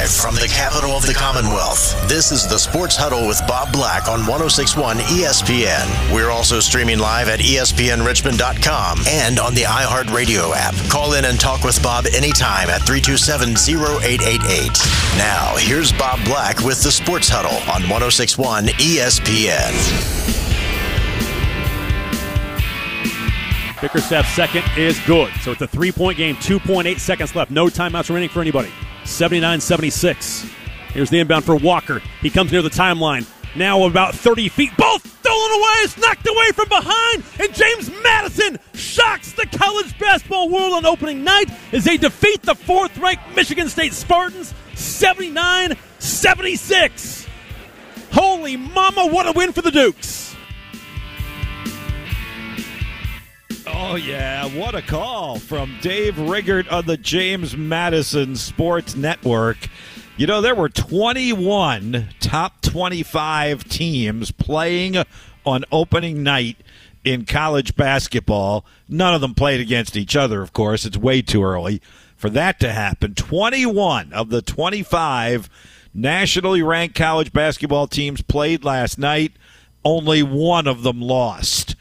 Live from the capital of the Commonwealth, this is the Sports Huddle with Bob Black on 1061 ESPN. We're also streaming live at ESPNRichmond.com and on the iHeartRadio app. Call in and talk with Bob anytime at 327 0888. Now, here's Bob Black with the Sports Huddle on 1061 ESPN. Bickerstaff second is good. So it's a three point game, 2.8 seconds left. No timeouts remaining for anybody. 79 76. Here's the inbound for Walker. He comes near the timeline. Now about 30 feet. Both stolen away. It's knocked away from behind. And James Madison shocks the college basketball world on opening night as they defeat the fourth ranked Michigan State Spartans 79 76. Holy mama, what a win for the Dukes. Oh, yeah. What a call from Dave Riggert on the James Madison Sports Network. You know, there were 21 top 25 teams playing on opening night in college basketball. None of them played against each other, of course. It's way too early for that to happen. 21 of the 25 nationally ranked college basketball teams played last night. Only one of them lost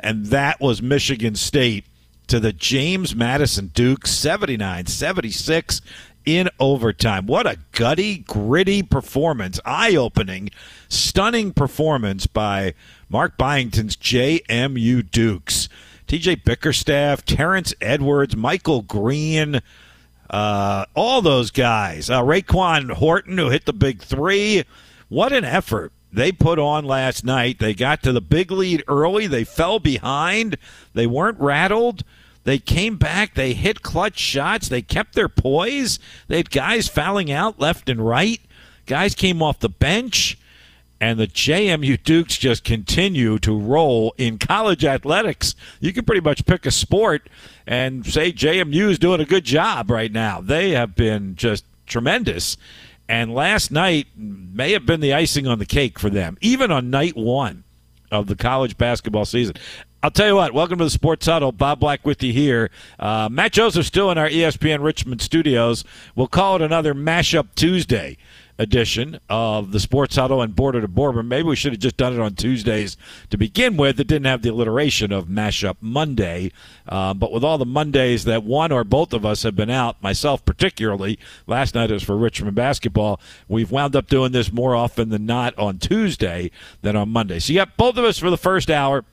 and that was Michigan State to the James Madison Duke 79 76 in overtime. What a gutty, gritty performance, eye opening, stunning performance by Mark Byington's JMU Dukes. TJ Bickerstaff, Terrence Edwards, Michael Green, uh, all those guys. Uh, Raekwon Horton, who hit the big three. What an effort they put on last night. They got to the big lead early. They fell behind. They weren't rattled. They came back. They hit clutch shots. They kept their poise. They had guys fouling out left and right. Guys came off the bench. And the JMU Dukes just continue to roll in college athletics. You can pretty much pick a sport and say JMU is doing a good job right now. They have been just tremendous. And last night may have been the icing on the cake for them, even on night one of the college basketball season. I'll tell you what, welcome to the Sports Huddle. Bob Black with you here. Uh, Matt Joseph still in our ESPN Richmond studios. We'll call it another Mashup Tuesday edition of the Sports Huddle and Border to Border. Maybe we should have just done it on Tuesdays to begin with. It didn't have the alliteration of Mashup Monday. Uh, but with all the Mondays that one or both of us have been out, myself particularly, last night it was for Richmond basketball, we've wound up doing this more often than not on Tuesday than on Monday. So got both of us for the first hour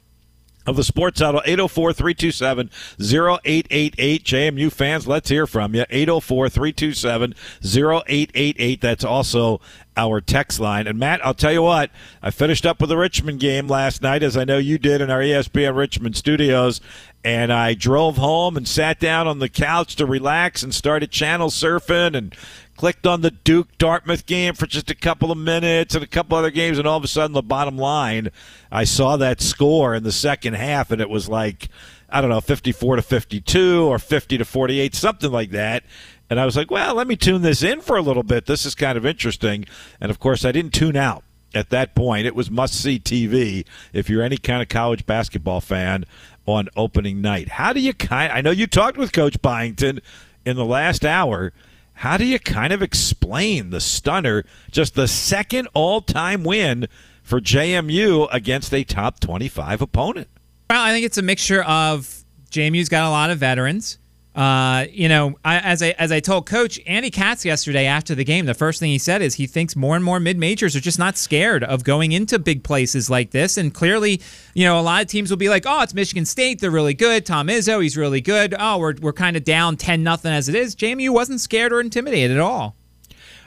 of the Sports Huddle, 804 327 0888. JMU fans, let's hear from you. 804 327 0888. That's also our text line. And Matt, I'll tell you what, I finished up with the Richmond game last night, as I know you did in our ESPN Richmond studios. And I drove home and sat down on the couch to relax and started channel surfing and clicked on the Duke Dartmouth game for just a couple of minutes and a couple other games, and all of a sudden, the bottom line, I saw that score in the second half, and it was like, I don't know, 54 to 52 or 50 to 48, something like that. And I was like, well, let me tune this in for a little bit. This is kind of interesting. And of course, I didn't tune out at that point. It was must see TV if you're any kind of college basketball fan on opening night. How do you kind I know you talked with Coach Byington in the last hour how do you kind of explain the stunner, just the second all time win for JMU against a top 25 opponent? Well, I think it's a mixture of JMU's got a lot of veterans. Uh, you know, I, as I as I told Coach Andy Katz yesterday after the game, the first thing he said is he thinks more and more mid majors are just not scared of going into big places like this. And clearly, you know, a lot of teams will be like, "Oh, it's Michigan State; they're really good. Tom Izzo, he's really good. Oh, we're we're kind of down ten nothing as it is." JMU wasn't scared or intimidated at all.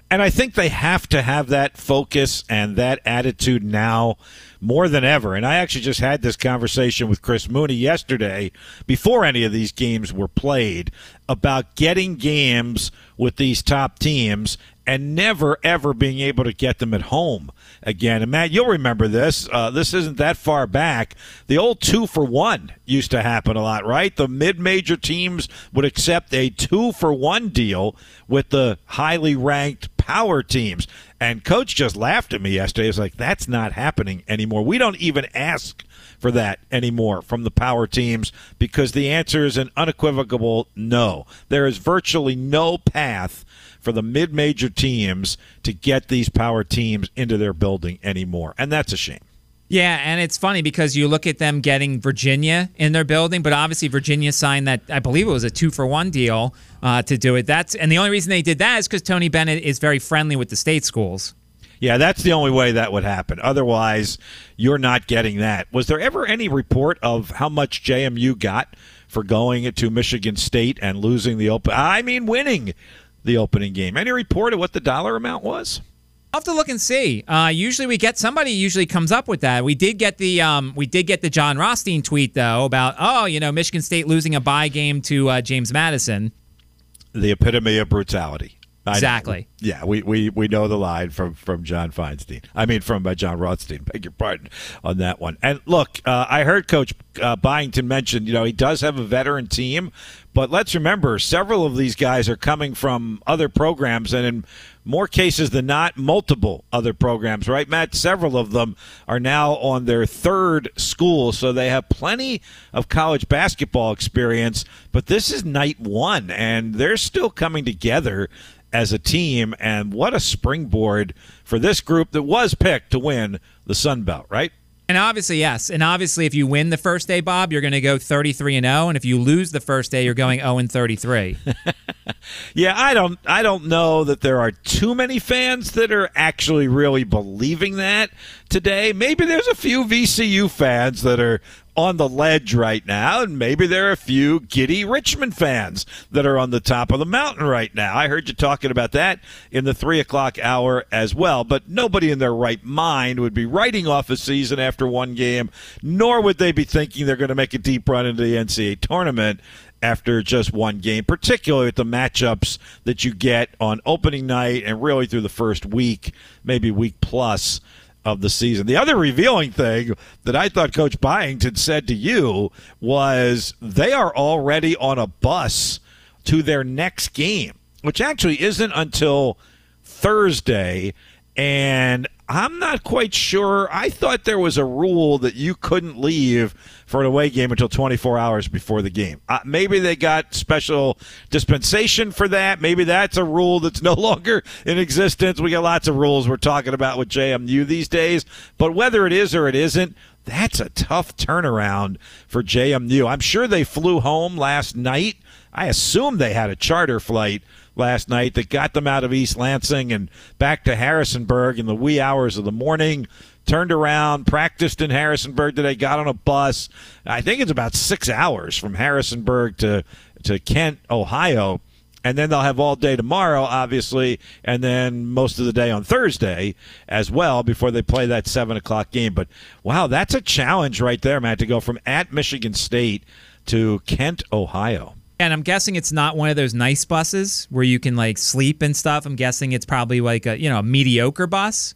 And I think they have to have that focus and that attitude now more than ever. And I actually just had this conversation with Chris Mooney yesterday before any of these games were played about getting games with these top teams and never ever being able to get them at home again. And Matt, you'll remember this. Uh, this isn't that far back. The old two for one used to happen a lot, right? The mid-major teams would accept a two for one deal with the highly ranked power teams. And coach just laughed at me yesterday. He's like, that's not happening anymore. We don't even ask for that anymore from the power teams because the answer is an unequivocal no. There is virtually no path for the mid-major teams to get these power teams into their building anymore, and that's a shame. Yeah, and it's funny because you look at them getting Virginia in their building, but obviously Virginia signed that I believe it was a two for one deal uh, to do it. That's and the only reason they did that is because Tony Bennett is very friendly with the state schools. Yeah, that's the only way that would happen. Otherwise, you're not getting that. Was there ever any report of how much JMU got for going to Michigan State and losing the open? I mean, winning the opening game. Any report of what the dollar amount was? I'll have to look and see. Uh, usually we get somebody usually comes up with that. We did get the um, we did get the Jon Rothstein tweet though about oh you know Michigan State losing a bye game to uh, James Madison. The epitome of brutality. Exactly. Yeah, we, we, we know the line from, from John Feinstein. I mean, from uh, Jon Rothstein. Beg your pardon on that one. And look, uh, I heard Coach uh, Byington mention, you know, he does have a veteran team, but let's remember, several of these guys are coming from other programs, and in more cases than not, multiple other programs, right, Matt? Several of them are now on their third school, so they have plenty of college basketball experience, but this is night one, and they're still coming together as a team. And what a springboard for this group that was picked to win the Sun Belt, right? And obviously, yes. And obviously, if you win the first day, Bob, you're going to go 33 and 0. And if you lose the first day, you're going 0 and 33. yeah, I don't, I don't know that there are too many fans that are actually really believing that today. Maybe there's a few VCU fans that are on the ledge right now, and maybe there are a few giddy Richmond fans that are on the top of the mountain right now. I heard you talking about that in the three o'clock hour as well, but nobody in their right mind would be writing off a season after one game, nor would they be thinking they're going to make a deep run into the NCAA tournament after just one game, particularly with the matchups that you get on opening night and really through the first week, maybe week plus of the season. The other revealing thing that I thought Coach Byington said to you was they are already on a bus to their next game, which actually isn't until Thursday. And I'm not quite sure. I thought there was a rule that you couldn't leave for an away game until 24 hours before the game. Uh, maybe they got special dispensation for that. Maybe that's a rule that's no longer in existence. We got lots of rules we're talking about with JMU these days. But whether it is or it isn't, that's a tough turnaround for JMU. I'm sure they flew home last night. I assume they had a charter flight last night that got them out of East Lansing and back to Harrisonburg in the wee hours of the morning. Turned around, practiced in Harrisonburg today, got on a bus. I think it's about six hours from Harrisonburg to, to Kent, Ohio. And then they'll have all day tomorrow, obviously, and then most of the day on Thursday as well before they play that 7 o'clock game. But wow, that's a challenge right there, Matt, to go from at Michigan State to Kent, Ohio. And I'm guessing it's not one of those nice buses where you can like sleep and stuff. I'm guessing it's probably like a you know a mediocre bus.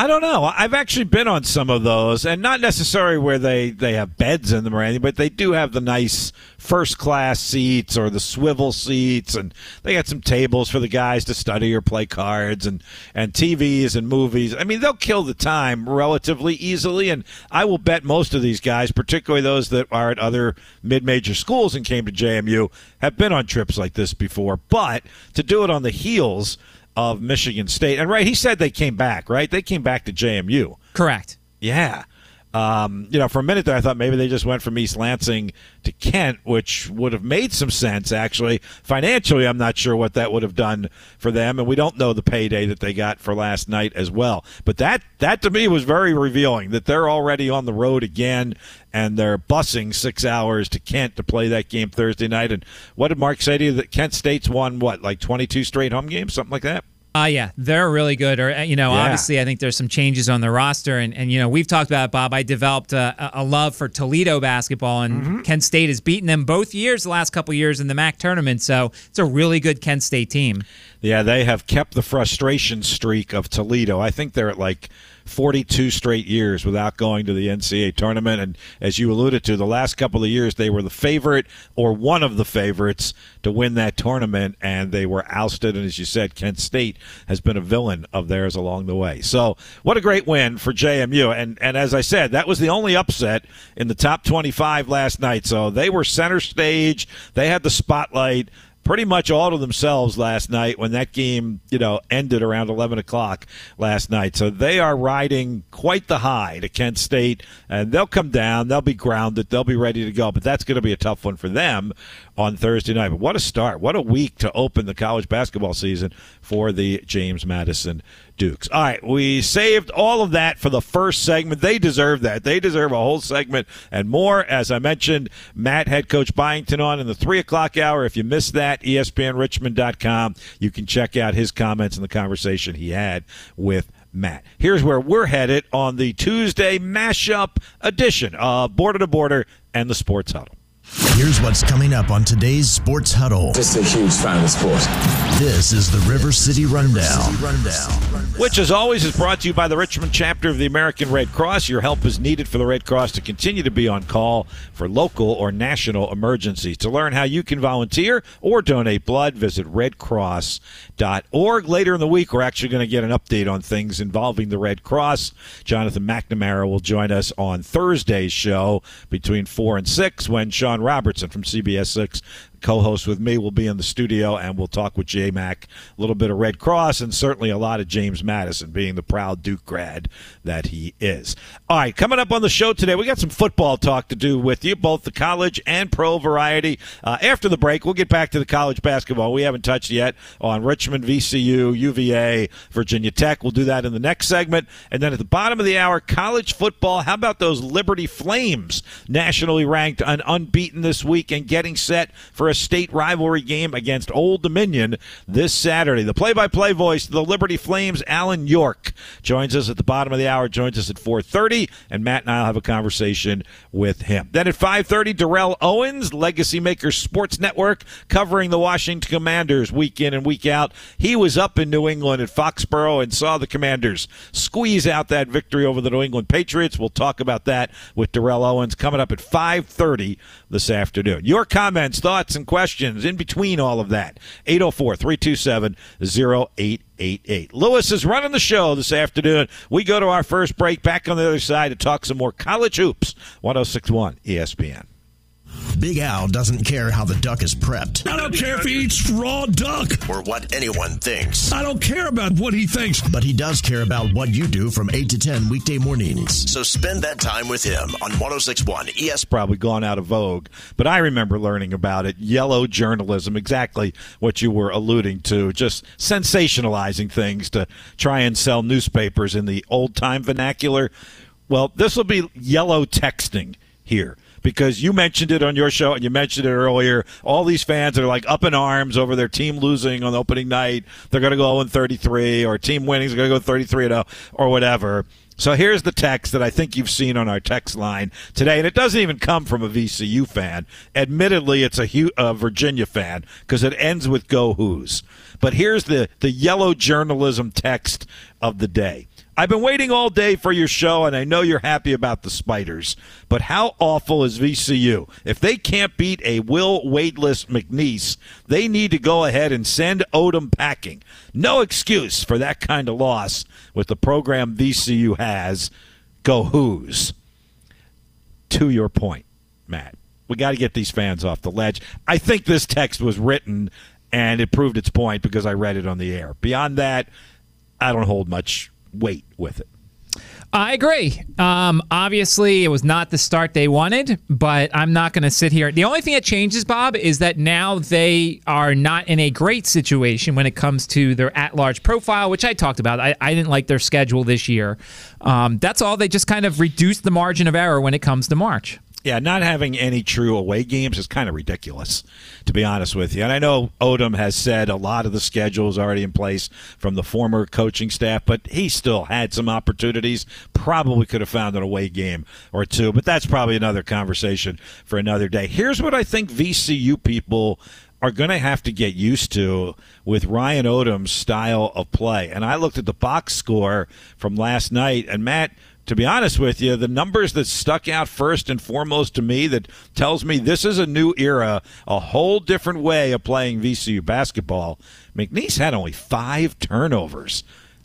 I don't know. I've actually been on some of those, and not necessarily where they, they have beds in them or anything, but they do have the nice first class seats or the swivel seats, and they got some tables for the guys to study or play cards, and, and TVs and movies. I mean, they'll kill the time relatively easily, and I will bet most of these guys, particularly those that are at other mid major schools and came to JMU, have been on trips like this before. But to do it on the heels, of Michigan State. And right, he said they came back, right? They came back to JMU. Correct. Yeah. Um, you know, for a minute there, I thought maybe they just went from East Lansing to Kent, which would have made some sense, actually. Financially, I'm not sure what that would have done for them, and we don't know the payday that they got for last night as well. But that, that to me was very revealing that they're already on the road again, and they're busing six hours to Kent to play that game Thursday night. And what did Mark say to you? That Kent State's won, what, like 22 straight home games, something like that? Uh, yeah, they're really good. Or uh, you know, yeah. obviously, I think there's some changes on the roster, and, and you know, we've talked about it, Bob. I developed a, a love for Toledo basketball, and mm-hmm. Kent State has beaten them both years, the last couple years in the MAC tournament. So it's a really good Kent State team. Yeah, they have kept the frustration streak of Toledo. I think they're at like 42 straight years without going to the NCAA tournament. And as you alluded to, the last couple of years they were the favorite or one of the favorites to win that tournament, and they were ousted. And as you said, Kent State has been a villain of theirs along the way. So what a great win for JMU. And and as I said, that was the only upset in the top 25 last night. So they were center stage. They had the spotlight pretty much all to themselves last night when that game, you know, ended around 11 o'clock last night. So they are riding quite the high to Kent State, and they'll come down. They'll be grounded. They'll be ready to go. But that's going to be a tough one for them on Thursday night. But what a start. What a week to open the college basketball season for the James Madison Dukes. All right, we saved all of that for the first segment. They deserve that. They deserve a whole segment and more. As I mentioned, Matt, head coach Byington, on in the 3 o'clock hour. If you missed that, ESPNRichmond.com. You can check out his comments and the conversation he had with Matt. Here's where we're headed on the Tuesday mashup edition of Border to Border and the Sports Huddle. Here's what's coming up on today's Sports Huddle. Just a huge fan of the sport. This is the River City Rundown. Which, as always, is brought to you by the Richmond chapter of the American Red Cross. Your help is needed for the Red Cross to continue to be on call for local or national emergencies. To learn how you can volunteer or donate blood, visit redcross.org. Later in the week, we're actually going to get an update on things involving the Red Cross. Jonathan McNamara will join us on Thursday's show between 4 and 6 when Sean Robertson from CBS 6 co-host with me will be in the studio and we'll talk with J Mac a little bit of Red Cross and certainly a lot of James Madison being the proud Duke grad that he is. All right, coming up on the show today, we got some football talk to do with you, both the college and pro variety. Uh, after the break, we'll get back to the college basketball. We haven't touched yet on Richmond, VCU, UVA, Virginia Tech. We'll do that in the next segment. And then at the bottom of the hour, college football. How about those Liberty Flames, nationally ranked and unbeaten this week and getting set for a state rivalry game against Old Dominion this Saturday. The play-by-play voice of the Liberty Flames, Alan York, joins us at the bottom of the hour. Joins us at 4:30, and Matt and I'll have a conversation with him. Then at 5:30, Darrell Owens, Legacy Makers Sports Network, covering the Washington Commanders week in and week out. He was up in New England at Foxborough and saw the Commanders squeeze out that victory over the New England Patriots. We'll talk about that with Darrell Owens coming up at 5:30 this afternoon. Your comments, thoughts, and questions in between all of that. 804 327 0888. Lewis is running the show this afternoon. We go to our first break back on the other side to talk some more college hoops. 1061 ESPN. Big Al doesn't care how the duck is prepped I don't care if he eats raw duck. or what anyone thinks, I don't care about what he thinks. but he does care about what you do from 8 to 10 weekday mornings. So spend that time with him on 1061 ESPN. probably gone out of vogue, but I remember learning about it. Yellow journalism, exactly what you were alluding to, just sensationalizing things to try and sell newspapers in the old time vernacular. Well, this will be yellow texting here. Because you mentioned it on your show and you mentioned it earlier. All these fans are like up in arms over their team losing on the opening night. They're going to go 0 33, or team winning is going to go 33 0, or whatever. So here's the text that I think you've seen on our text line today, and it doesn't even come from a VCU fan. Admittedly, it's a, Hu- a Virginia fan because it ends with "Go Hoos." But here's the the yellow journalism text of the day. I've been waiting all day for your show, and I know you're happy about the Spiders. But how awful is VCU? If they can't beat a Will Weightless McNeese, they need to go ahead and send Odom packing. No excuse for that kind of loss with the program VCU has. Go Hoos. To your point, Matt, we got to get these fans off the ledge. I think this text was written and it proved its point because I read it on the air. Beyond that, I don't hold much weight with it. I agree. Um, obviously, it was not the start they wanted, but I'm not going to sit here. The only thing that changes, Bob, is that now they are not in a great situation when it comes to their at large profile, which I talked about. I, I didn't like their schedule this year. Um, that's all. They just kind of reduced the margin of error when it comes to March. Yeah, not having any true away games is kind of ridiculous, to be honest with you. And I know Odom has said a lot of the schedule is already in place from the former coaching staff, but he still had some opportunities. Probably could have found an away game or two, but that's probably another conversation for another day. Here's what I think VCU people are going to have to get used to with Ryan Odom's style of play. And I looked at the box score from last night, and Matt to be honest with you, the numbers that stuck out first and foremost to me that tells me this is a new era, a whole different way of playing VCU basketball. McNeese had only five turnovers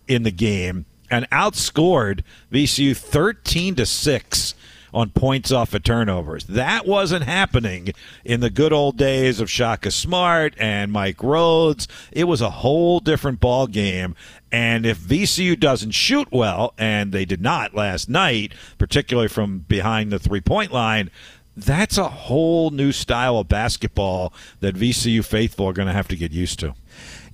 in the game and outscored VCU 13 to 6 on points off of turnovers. That wasn't happening in the good old days of Shaka Smart and Mike Rhoades. It was a whole different ball game. And if VCU doesn't shoot well, and they did not last night, particularly from behind the three point line, that's a whole new style of basketball that VCU faithful are going to have to get used to.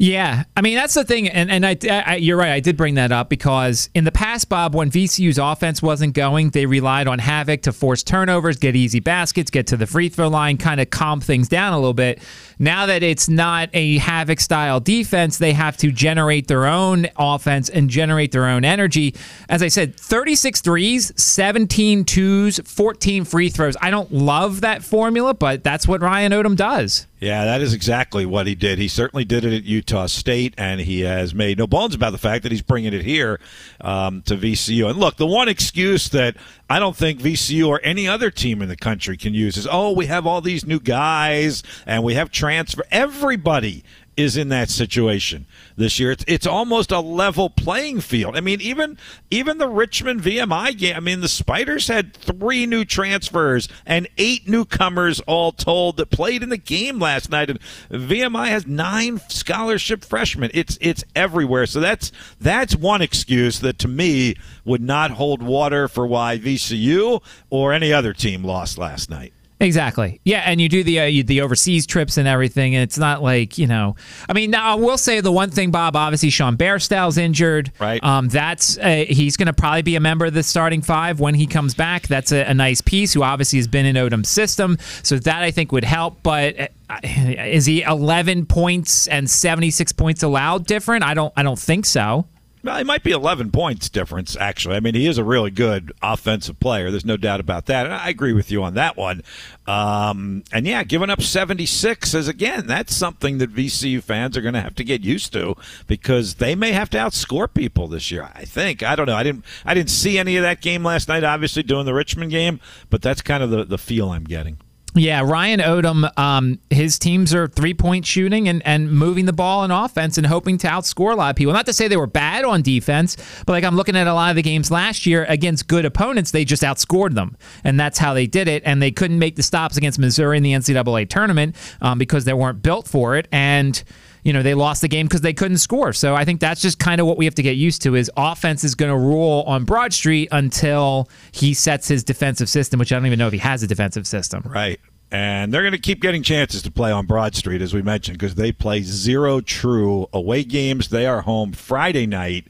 Yeah, I mean that's the thing, and and I, I, you're right. I did bring that up because in the past, Bob, when VCU's offense wasn't going, they relied on Havoc to force turnovers, get easy baskets, get to the free throw line, kind of calm things down a little bit. Now that it's not a Havoc style defense, they have to generate their own offense and generate their own energy. As I said, 36 threes, 17 twos, 14 free throws. I don't love that formula, but that's what Ryan Odom does. Yeah, that is exactly what he did. He certainly did it at Utah State, and he has made no bones about the fact that he's bringing it here um, to VCU. And look, the one excuse that I don't think VCU or any other team in the country can use is, oh, we have all these new guys and we have transfer. Everybody is in that situation this year. It's it's almost a level playing field. I mean, even even the Richmond VMI game. I mean, the Spiders had three new transfers and eight newcomers all told that played in the game last night. And VMI has nine scholarship freshmen. It's it's everywhere. So that's that's one excuse that to me would not hold water for why VCU or any other team lost last night. Exactly. Yeah, and you do the uh, you, the overseas trips and everything, and it's not like you know. I mean, now I will say the one thing, Bob. Obviously, Sean Bairstow's injured. Right. Um, that's uh, he's going to probably be a member of the starting five when he comes back. That's a, a nice piece. Who obviously has been in Odom's system, so that I think would help. But uh, is he 11 points and 76 points allowed different? I don't. I don't think so. Well, it might be 11 points difference, actually. I mean, he is a really good offensive player. There's no doubt about that. And I agree with you on that one. Um, and yeah, giving up 76 is, again, that's something that VCU fans are going to have to get used to because they may have to outscore people this year. I think. I don't know. I didn't, I didn't see any of that game last night, obviously, doing the Richmond game, but that's kind of the, the feel I'm getting. Yeah, Ryan Odom, um, his teams are three point shooting and, and moving the ball in offense and hoping to outscore a lot of people. Not to say they were bad on defense, but like I'm looking at a lot of the games last year against good opponents, they just outscored them. And that's how they did it. And they couldn't make the stops against Missouri in the NCAA tournament um, because they weren't built for it. And you know they lost the game because they couldn't score. So I think that's just kind of what we have to get used to is offense is going to rule on Broad Street until he sets his defensive system, which I don't even know if he has a defensive system. Right. And they're going to keep getting chances to play on Broad Street, as we mentioned, because they play zero true away games. They are home Friday night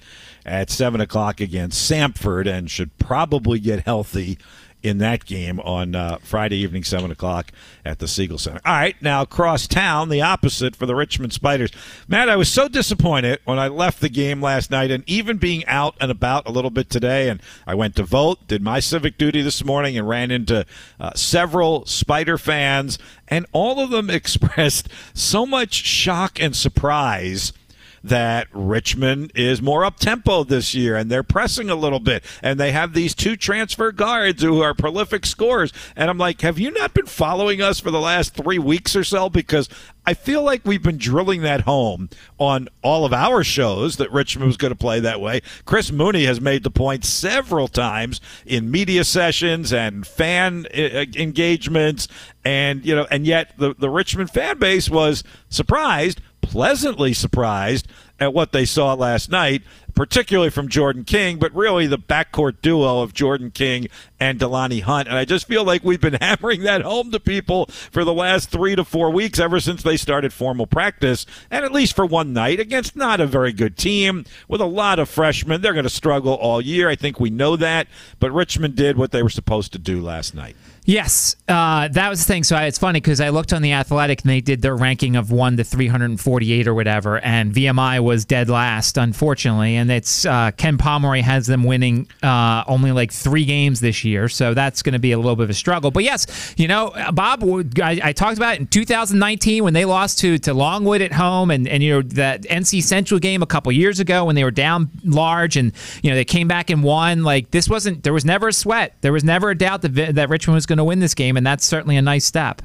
at 7 o'clock against Samford and should probably get healthy in that game on uh, Friday evening, 7 o'clock at the Siegel Center. All right, now across town, the opposite for the Richmond Spiders. Matt, I was so disappointed when I left the game last night and even being out and about a little bit today. And I went to vote, did my civic duty this morning, and ran into uh, several Spider fans, and all of them expressed so much shock and surprise that Richmond is more up tempo this year and they're pressing a little bit and they have these two transfer guards who are prolific scorers. And I'm like, have you not been following us for the last three weeks or so? Because I feel like we've been drilling that home on all of our shows that Richmond was going to play that way. Chris Mooney has made the point several times in media sessions and fan uh, engagements, and you know, and yet the the Richmond fan base was surprised pleasantly surprised at what they saw last night, particularly from Jordan King, but really the backcourt duo of Jordan King and DeLonnie Hunt. And I just feel like we've been hammering that home to people for the last three to four weeks ever since they started formal practice, and at least for one night against not a very good team with a lot of freshmen. They're going to struggle all year. I think we know that, but Richmond did what they were supposed to do last night. Yes, uh, that was the thing. So I, it's funny because I looked on the Athletic and they did their ranking of one to 348 or whatever, and VMI was dead last, unfortunately. And it's uh, Ken Pomeroy has them winning uh, only like three games this year, so that's going to be a little bit of a struggle. But yes, you know, Bob, I, I, talked about it in 2019 when they lost to to Longwood at home, and and you know that NC Central game a couple years ago when they were down large, and you know they came back and won. Like this wasn't there was never a sweat, there was never a doubt that that Richmond was going to win this game, and that's certainly a nice step.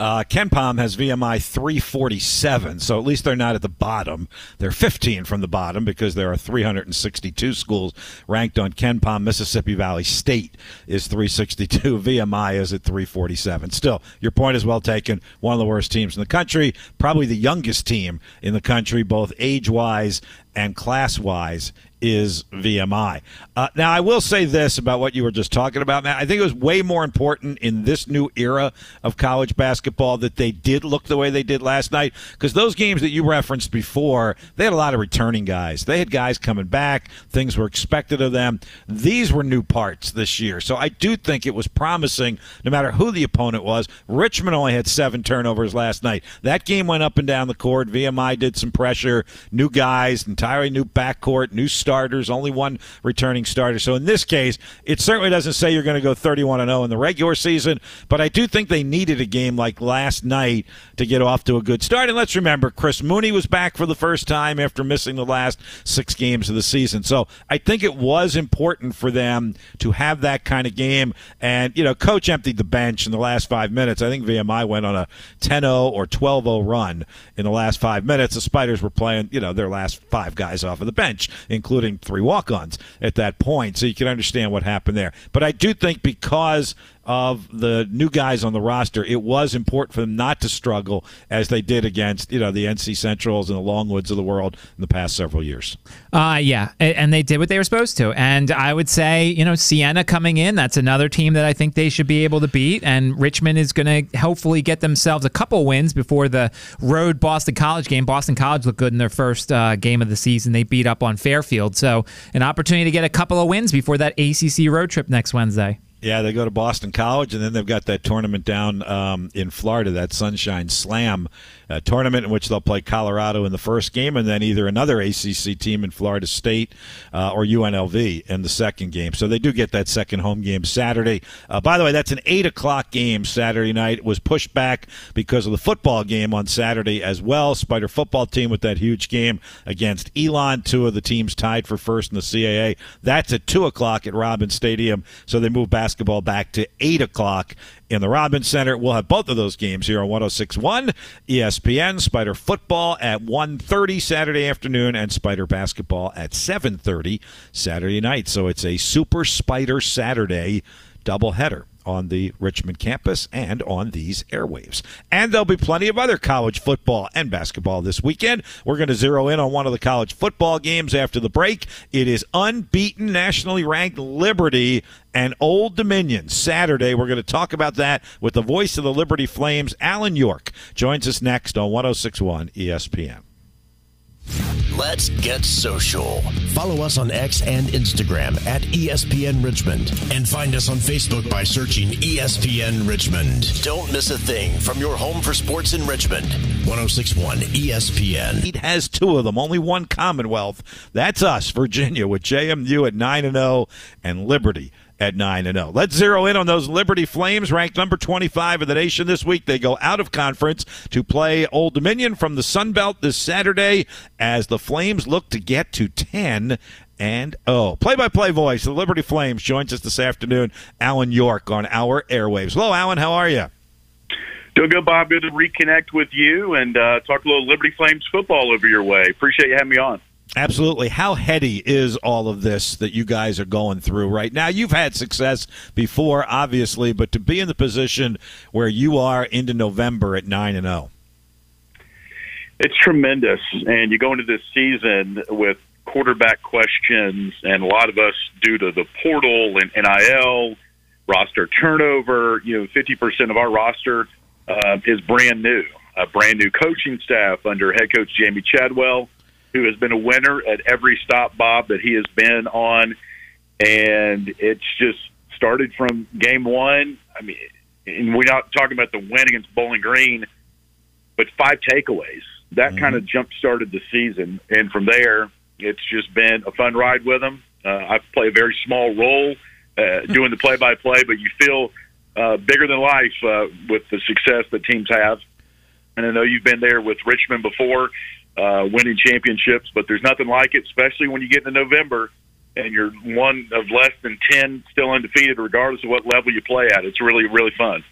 Uh, KenPom has VMI 347, so at least they're not at the bottom. They're 15 from the bottom because there are 362 schools ranked on KenPom. Mississippi Valley State is 362. VMI is at 347. Still, your point is well taken. One of the worst teams in the country, probably the youngest team in the country, both age wise and class wise is VMI. Uh, now, I will say this about what you were just talking about, Matt. I think it was way more important in this new era of college basketball that they did look the way they did last night because those games that you referenced before, they had a lot of returning guys. They had guys coming back, things were expected of them. These were new parts this year. So I do think it was promising no matter who the opponent was. Richmond only had seven turnovers last night. That game went up and down the court. VMI did some pressure, new guys, entirely new backcourt, new starters, only one returning starter. So in this case, it certainly doesn't say you're going to go 31 0 in the regular season, but I do think they needed a game like last night to get off to a good start. And let's remember, Chris Mooney was back for the first time after missing the last six games of the season. So I think it was important for them to have that kind of game. And, you know, coach emptied the bench in the last five minutes. I think VMI went on a 10 0 or 12 0 run in the last five minutes. The Spiders were playing, you know, their last five guys off of the bench, including three walk ons at that point. So you can understand what happened there. But I do think because of the new guys on the roster, it was important for them not to struggle as they did against you know the NC Centrals and the Longwoods of the world in the past several years. Uh, yeah, and they did what they were supposed to. And I would say you know Siena coming in, that's another team that I think they should be able to beat. And Richmond is going to hopefully get themselves a couple wins before the road Boston College game. Boston College looked good in their first uh, game of the season. They beat up on Fairfield, so an opportunity to get a couple of wins before that ACC road trip next Wednesday. Yeah, they go to Boston College, and then they've got that tournament down um, in Florida, that Sunshine Slam uh, tournament, in which they'll play Colorado in the first game, and then either another ACC team in Florida State uh, or UNLV in the second game. So they do get that second home game Saturday. Uh, by the way, that's an eight o'clock game Saturday night. It was pushed back because of the football game on Saturday as well. Spider football team with that huge game against Elon, two of the teams tied for first in the CAA. That's at two o'clock at Robins Stadium. So they move basketball back to 8 o'clock in the Robins Center. We'll have both of those games here on 1061 ESPN. Spider football at 1.30 Saturday afternoon and Spider basketball at 7.30 Saturday night. So it's a Super Spider Saturday doubleheader on the Richmond campus and on these airwaves. And there'll be plenty of other college football and basketball this weekend. We're going to zero in on one of the college football games after the break. It is unbeaten, nationally ranked Liberty and Old Dominion Saturday. We're going to talk about that with the voice of the Liberty Flames, Alan York, joins us next on 1061 ESPN. Let's get social. Follow us on X and Instagram at ESPN Richmond and find us on Facebook by searching ESPN Richmond. Don't miss a thing from your home for sports in Richmond. 1061 ESPN. It has two of them, only one Commonwealth. That's us, Virginia, with JMU at 9 and 0 and Liberty at 9 and 0. Let's zero in on those Liberty Flames ranked number 25 of the nation this week. They go out of conference to play Old Dominion from the Sun Belt this Saturday as the Flames look to get to 10 and oh, play-by-play voice, the Liberty Flames joins us this afternoon, Alan York on our airwaves. Hello, Alan. How are you? Doing good, Bob. Good to reconnect with you and uh, talk a little Liberty Flames football over your way. Appreciate you having me on. Absolutely. How heady is all of this that you guys are going through right now? You've had success before, obviously, but to be in the position where you are into November at 9 and 0. It's tremendous. And you go into this season with quarterback questions, and a lot of us, due to the portal and NIL, roster turnover, you know, 50% of our roster uh, is brand new. A brand new coaching staff under head coach Jamey Chadwell who has been a winner at every stop, Bob, that he has been on. And it's just started from game one. I mean, and we're not talking about the win against Bowling Green, but five takeaways. That mm-hmm. kind of jump started the season. And from there, it's just been a fun ride with them. Uh, I play a very small role uh, doing the play by play, but you feel uh, bigger than life uh, with the success that teams have. And I know you've been there with Richmond before uh, winning championships, but there's nothing like it, especially when you get into November and you're one of less than 10 still undefeated, regardless of what level you play at. It's really, really fun.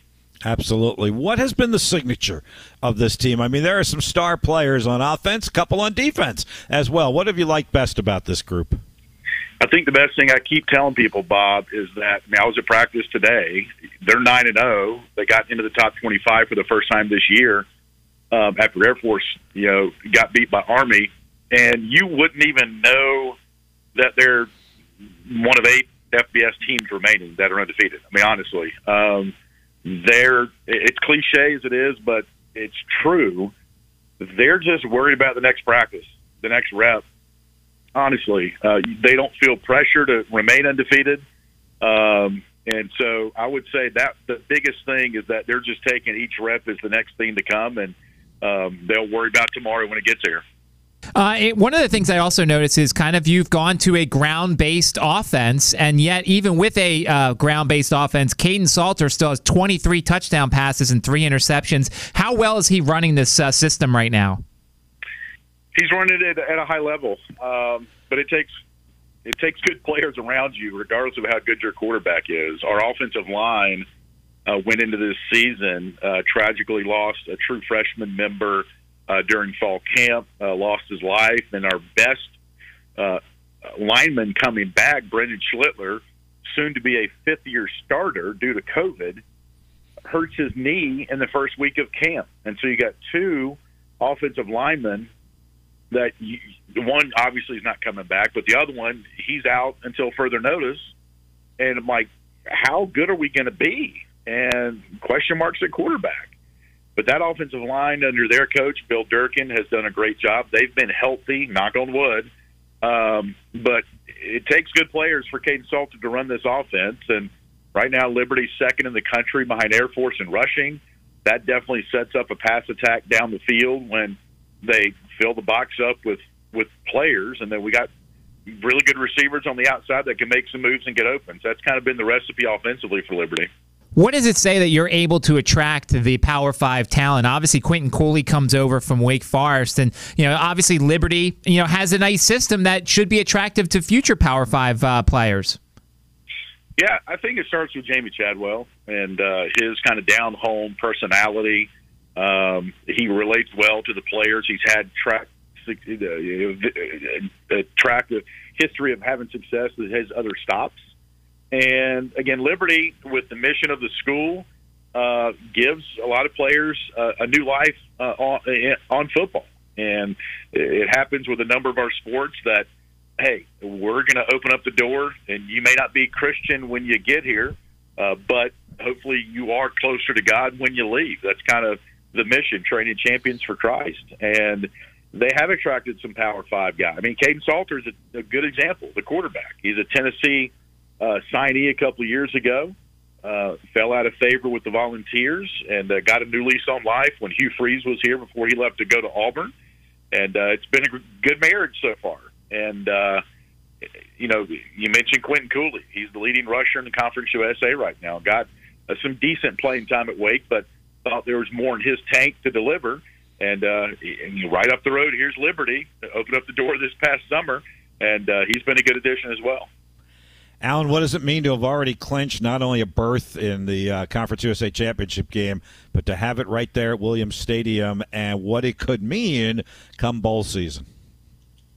Absolutely. What has been the signature of this team? I mean, there are some star players on offense, a couple on defense as well. What have you liked best about this group? I think the best thing I keep telling people, Bob, is that I, mean, I was at practice today. They're nine and zero. They got into the top twenty-five for the first time this year um, after Air Force, you know, got beat by Army, and you wouldn't even know that they're one of eight FBS teams remaining that are undefeated. I mean, honestly, um, they're it's cliche as it is, but it's true. They're just worried about the next practice, the next rep. Honestly, uh, they don't feel pressure to remain undefeated. Um, and so I would say that the biggest thing is that they're just taking each rep as the next thing to come, and um, they'll worry about tomorrow when it gets here. Uh, it, one of the things I also notice is kind of you've gone to a ground based offense, and yet, even with a uh, ground based offense, Kaidon Salter still has 23 touchdown passes and three interceptions. How well is he running this uh, system right now? He's running it at a high level, um, but it takes it takes good players around you, regardless of how good your quarterback is. Our offensive line uh, went into this season uh, tragically lost a true freshman member uh, during fall camp, uh, lost his life, and our best uh, lineman coming back, Brendan Schlittler, soon to be a fifth year starter due to COVID, hurts his knee in the first week of camp. And so you got two offensive linemen that you, one obviously is not coming back, but the other one, he's out until further notice. And I'm like, how good are we going to be? And question marks at quarterback. But that offensive line under their coach, Bill Durkin, has done a great job. They've been healthy, knock on wood. Um, but it takes good players for Kaidon Salter to run this offense. And right now, Liberty's second in the country behind Air Force in rushing. That definitely sets up a pass attack down the field when they fill the box up with, with players. And then we got really good receivers on the outside that can make some moves and get open. So that's kind of been the recipe offensively for Liberty. What does it say that you're able to attract the Power Five talent? Obviously, Quinton Cooley comes over from Wake Forest, and you know, obviously, Liberty, you know, has a nice system that should be attractive to future Power Five uh, players. Yeah, I think it starts with Jamey Chadwell and uh, his kind of down home personality. Um, he relates well to the players. He's had track uh, a track history of having success with his other stops. And again, Liberty, with the mission of the school, uh, gives a lot of players uh, a new life uh, on, on football. And it happens with a number of our sports that, hey, we're going to open up the door, and you may not be Christian when you get here, uh, but hopefully you are closer to God when you leave. That's kind of the mission, training champions for Christ. And they have attracted some Power Five guys. I mean, Kaidon Salter is a, a good example, the quarterback. He's a Tennessee uh, signee a couple of years ago. Uh, fell out of favor with the Volunteers and uh, got a new lease on life when Hugh Freeze was here before he left to go to Auburn. And uh, it's been a good marriage so far. And uh, you know, you mentioned Quinton Cooley. He's the leading rusher in the Conference USA right now. Got uh, some decent playing time at Wake, but thought there was more in his tank to deliver. And, uh, and right up the road, here's Liberty. Opened up the door this past summer, and uh, he's been a good addition as well. Alan, what does it mean to have already clinched not only a berth in the uh, Conference USA Championship game, but to have it right there at Williams Stadium and what it could mean come bowl season?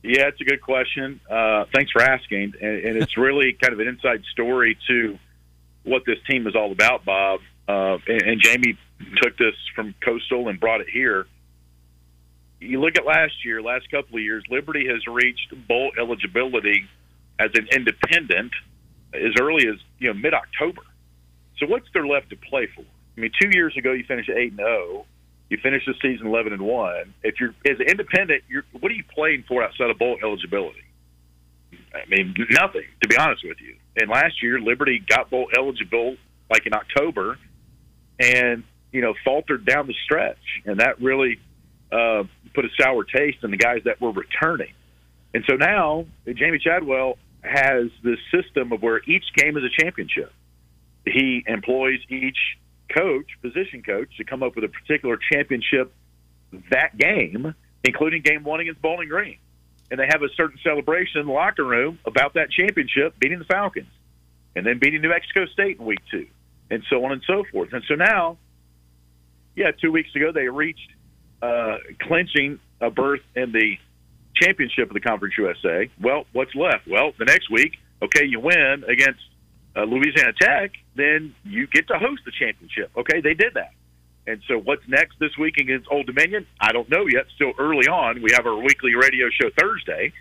Yeah, it's a good question. Uh, thanks for asking. And, and it's really kind of an inside story to what this team is all about, Bob. Uh, and, and Jamey took this from Coastal and brought it here. You look at last year, last couple of years, Liberty has reached bowl eligibility as an independent – as early as you know mid October. So what's there left to play for? I mean, two years ago you finished eight and zero. You finished the season eleven and one. If you're as an independent, you're what are you playing for outside of bowl eligibility? I mean, nothing. To be honest with you. And last year, Liberty got bowl eligible like in October, and you know faltered down the stretch, and that really uh, put a sour taste in the guys that were returning. And so now, Jamey Chadwell has this system of where each game is a championship. He employs each coach, position coach, to come up with a particular championship that game, including game one against Bowling Green. And they have a certain celebration in the locker room about that championship, beating the Falcons, and then beating New Mexico State in week two, and so on and so forth. And so now yeah, two weeks ago they reached uh, clinching a berth in the championship of the Conference USA. Well, what's left? Well, the next week, okay, you win against uh, Louisiana Tech, then you get to host the championship. Okay, they did that. And so, what's next this week against Old Dominion? I don't know yet. Still early on. We have our weekly radio show Thursday,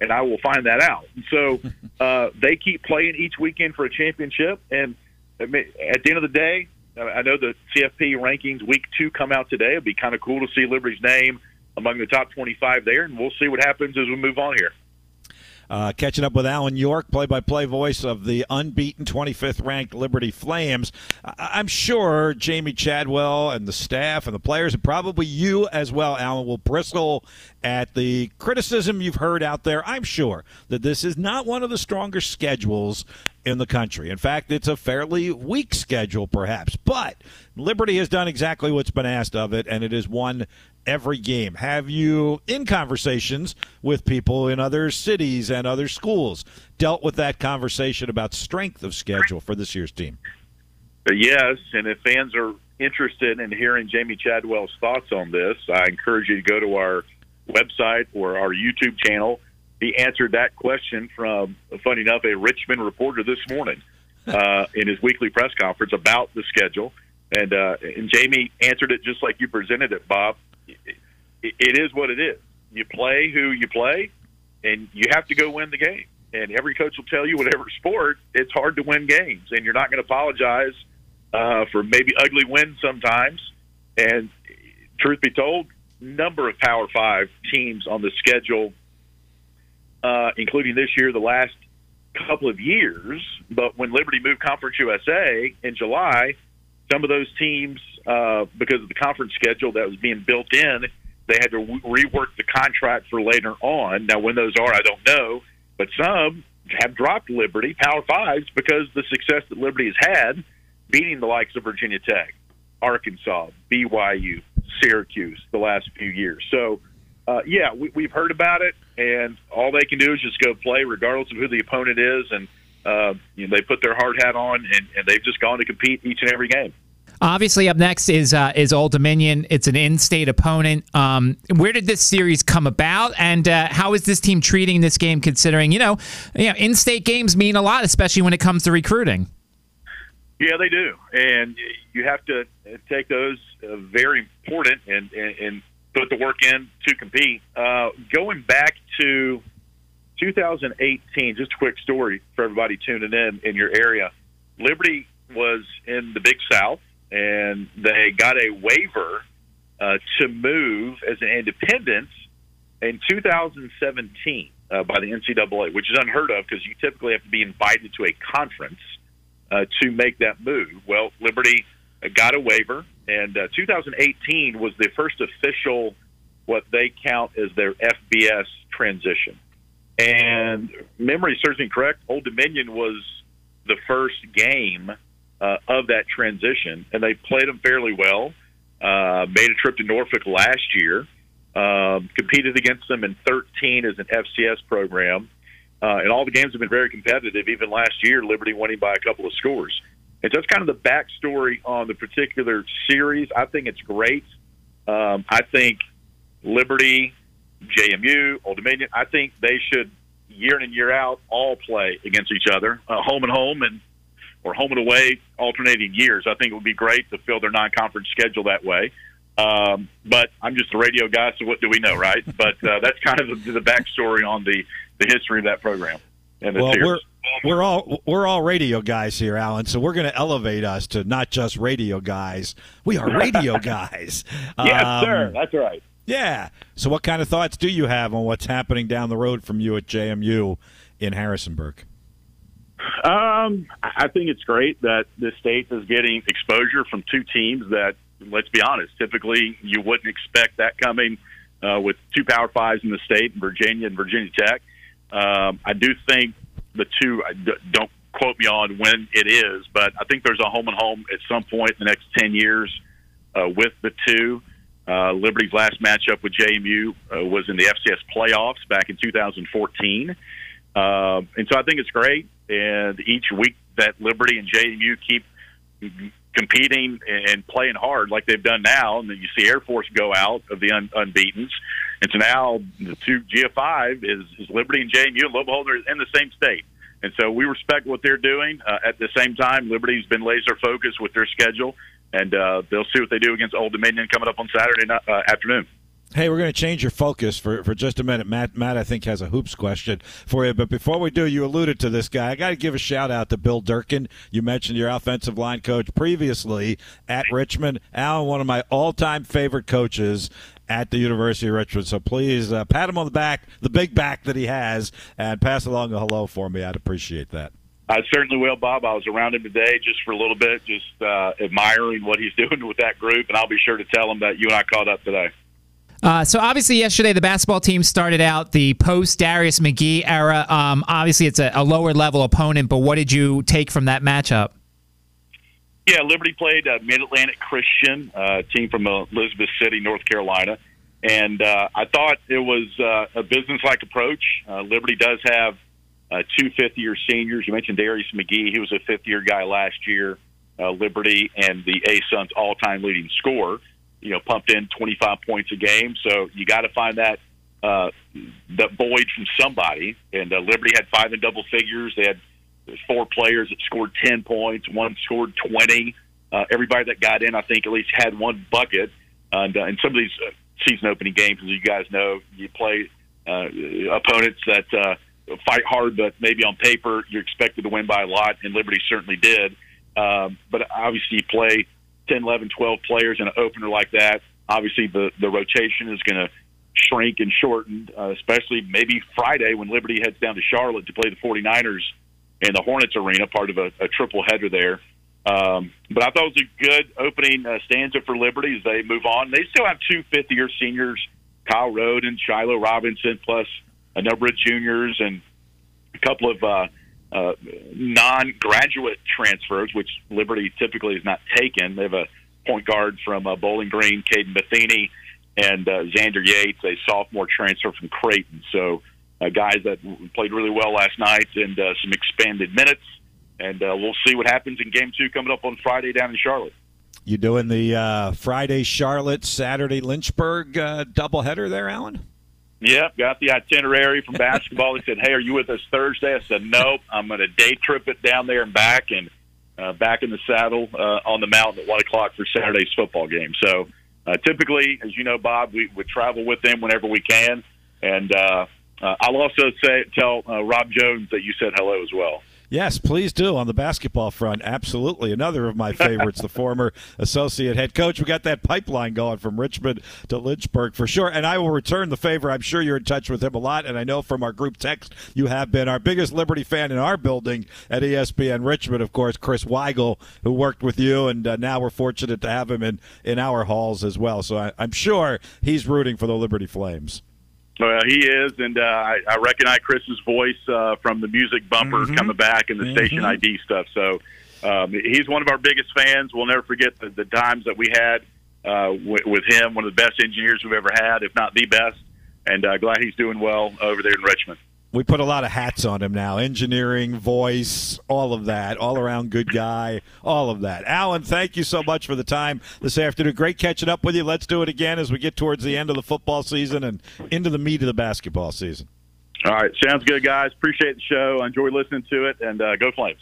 and I will find that out. And so, uh, they keep playing each weekend for a championship. And at the end of the day, I know the CFP rankings week two come out today. It'd be kind of cool to see Liberty's name among the top 25 there, and we'll see what happens as we move on here. Uh, catching up with Alan York, play by play voice of the unbeaten 25th ranked Liberty Flames. I- am sure Jamey Chadwell and the staff and the players, and probably you as well, Alan, will bristle at the criticism you've heard out there. I'm sure that this is not one of the stronger schedules in the country. In fact, it's a fairly weak schedule, perhaps. But Liberty has done exactly what's been asked of it, and it has won every game. Have you, in conversations with people in other cities and other schools, dealt with that conversation about strength of schedule for this year's team? Yes, and if fans are interested in hearing Jamey Chadwell's thoughts on this, I encourage you to go to our website or our YouTube channel he answered that question from, funny enough, a Richmond reporter this morning uh, in his weekly press conference about the schedule. And uh, and Jamey answered it just like you presented it, Bob. It, it is what it is. You play who you play, and you have to go win the game. And every coach will tell you, whatever sport, it's hard to win games, and you're not going to apologize uh, for maybe ugly wins sometimes. And truth be told, number of Power Five teams on the schedule uh, including this year, the last couple of years. But when Liberty moved Conference USA in July, some of those teams, uh, because of the conference schedule that was being built in, they had to rework the contract for later on. Now, when those are, I don't know, but some have dropped Liberty Power Fives because the success that Liberty has had, beating the likes of Virginia Tech, Arkansas, BYU, Syracuse the last few years. So uh, yeah, we, we've heard about it, and all they can do is just go play, regardless of who the opponent is, and uh, you know, they put their hard hat on, and, and they've just gone to compete each and every game. Obviously, up next is uh, is Old Dominion. It's an in-state opponent. Um, where did this series come about, and uh, how is this team treating this game? Considering you know, you know, in-state games mean a lot, especially when it comes to recruiting. Yeah, they do, and you have to take those uh, very important and, and, and put the work in to compete. Uh, going back to 2018, just a quick story for everybody tuning in in your area. Liberty was in the Big South, and they got a waiver uh, to move as an independent in 2017 uh, by the NCAA, which is unheard of because you typically have to be invited to a conference uh, to make that move. Well, Liberty got a waiver, and uh, 2018 was the first official what they count as their FBS transition. And memory serves me correct, Old Dominion was the first game uh, of that transition, and they played them fairly well. Uh, made a trip to Norfolk last year, um, competed against them in 13 as an FCS program, uh, and all the games have been very competitive. Even last year, Liberty winning by a couple of scores. And so that's kind of the backstory on the particular series. I think it's great. Um, I think Liberty, JMU, Old Dominion, I think they should year in and year out all play against each other, uh, home and home, and or home and away, alternating years. I think it would be great to fill their non-conference schedule that way. Um, but I'm just a radio guy, so what do we know, right? But uh, that's kind of the, the backstory on the the history of that program. And well, series. we're we're all we're all radio guys here, Alan. So we're going to elevate us to not just radio guys. We are radio guys. yes, um, sir. That's right. Yeah. So, what kind of thoughts do you have on what's happening down the road from you at JMU in Harrisonburg? Um, I think it's great that the state is getting exposure from two teams that, let's be honest, typically you wouldn't expect that coming uh, with two Power Fives in the state, Virginia and Virginia Tech. Um, I do think the two. Don't quote me on when it is, but I think there's a home and home at some point in the next ten years uh, with the two. Uh, Liberty's last matchup with JMU uh, was in the FCS playoffs back in 2014. Uh, and so I think it's great. And each week that Liberty and JMU keep competing and playing hard like they've done now. And then you see Air Force go out of the un- unbeaten's. And so now the two GF5 is, is Liberty and JMU and Lobo Holden are in the same state. And so we respect what they're doing. Uh, at the same time, Liberty's been laser focused with their schedule, and uh, they'll see what they do against Old Dominion coming up on Saturday uh, afternoon. Hey, we're going to change your focus for, for just a minute. Matt, Matt, I think has a hoops question for you. But before we do, you alluded to this guy. I got to give a shout out to Bill Durkin. You mentioned your offensive line coach previously at Richmond. Alan, one of my all time favorite coaches at the University of Richmond. So please uh, pat him on the back, the big back that he has, and pass along a hello for me. I'd appreciate that. I certainly will, Bob. I was around him today just for a little bit, just uh, admiring what he's doing with that group, and I'll be sure to tell him that you and I caught up today. Uh, so obviously yesterday the basketball team started out the post Darius McGhee era. Um, obviously it's a, a, lower level opponent, but what did you take from that matchup? Yeah, Liberty played uh, Mid Atlantic Christian, uh, team from Elizabeth City, North Carolina, and uh, I thought it was uh, a business-like approach. Uh, Liberty does have two fifth-year seniors. You mentioned Darius McGhee; he was a fifth-year guy last year. Liberty and the A Suns all-time leading scorer you know, pumped in 25 points a game. So you got to find that uh, that void from somebody. And uh, Liberty had five in double figures. They had four players that scored 10 points. One scored 20. Uh, everybody that got in, I think, at least had one bucket. And uh, in some of these uh, season opening games, as you guys know, you play uh, opponents that uh, fight hard, but maybe on paper you're expected to win by a lot, and Liberty certainly did. Um, but obviously, you play 10, 11, 12 players in an opener like that, obviously the, the rotation is going to shrink and shorten, uh, especially maybe Friday when Liberty heads down to Charlotte to play the 49ers in the Hornets Arena, part of a, a triple header there. Um, but I thought it was a good opening uh, stanza for Liberty as they move on. They still have two fifth year seniors, Kyle Roden and Shiloh Robinson, plus a number of juniors and a couple of uh, uh, non-graduate transfers, which Liberty typically is not taken. They have a point guard from uh, Bowling Green, Kaden Metheny, and uh, Xander Yates, a sophomore transfer from Creighton. So uh, guys that played really well last night and uh, some expanded minutes. And uh, we'll see what happens in Game Two coming up on Friday down in Charlotte. You doing the uh, Friday Charlotte, Saturday Lynchburg uh, doubleheader there, Alan? Yep, got the itinerary from basketball. he said, "Hey, are you with us Thursday?" I said, "Nope, I'm going to day trip it down there and back, and uh, back in the saddle uh, on the mountain at one o'clock for Saturday's football game." So, uh, typically, as you know, Bob, we would travel with them whenever we can, and uh, uh, I'll also say tell uh, Rob Jones that you said hello as well. Yes, please do on the basketball front. Absolutely. Another of my favorites, the former associate head coach. We got that pipeline going from Richmond to Lynchburg for sure. And I will return the favor. I'm sure you're in touch with him a lot. And I know from our group text you have been our biggest Liberty fan in our building at ESPN Richmond, of course, Chris Weigel, who worked with you. And uh, now we're fortunate to have him in, in our halls as well. So I, I'm sure he's rooting for the Liberty Flames. Well, he is, and uh, I, I recognize Chris's voice uh, from the music bumper mm-hmm. coming back and the mm-hmm. station ID stuff. So um, he's one of our biggest fans. We'll never forget the, the times that we had uh, w- with him, one of the best engineers we've ever had, if not the best. And uh, glad he's doing well over there in Richmond we put a lot of hats on him now. Engineering voice all of that. All around good guy. All of that. Alan thank you so much for the time this afternoon. Great catching up with you. Let's do it again as we get towards the end of the football season and into the meat of the basketball season. All right. Sounds good guys. Appreciate the show. Enjoy listening to it and uh, go flames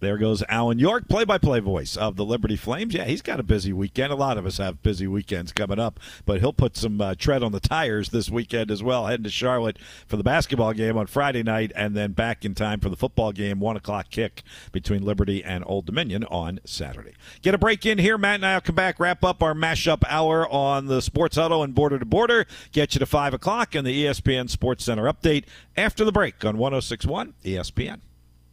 there goes Alan York, play by play voice of the Liberty Flames. Yeah, he's got a busy weekend. A lot of us have busy weekends coming up, but he'll put some uh, tread on the tires this weekend as well, heading to Charlotte for the basketball game on Friday night and then back in time for the football game, 1 o'clock kick between Liberty and Old Dominion on Saturday. Get a break in here. Matt and I will come back, wrap up our mashup hour on the Sports Huddle and Border to Border, get you to 5 o'clock and the ESPN SportsCenter update after the break on 1061 ESPN.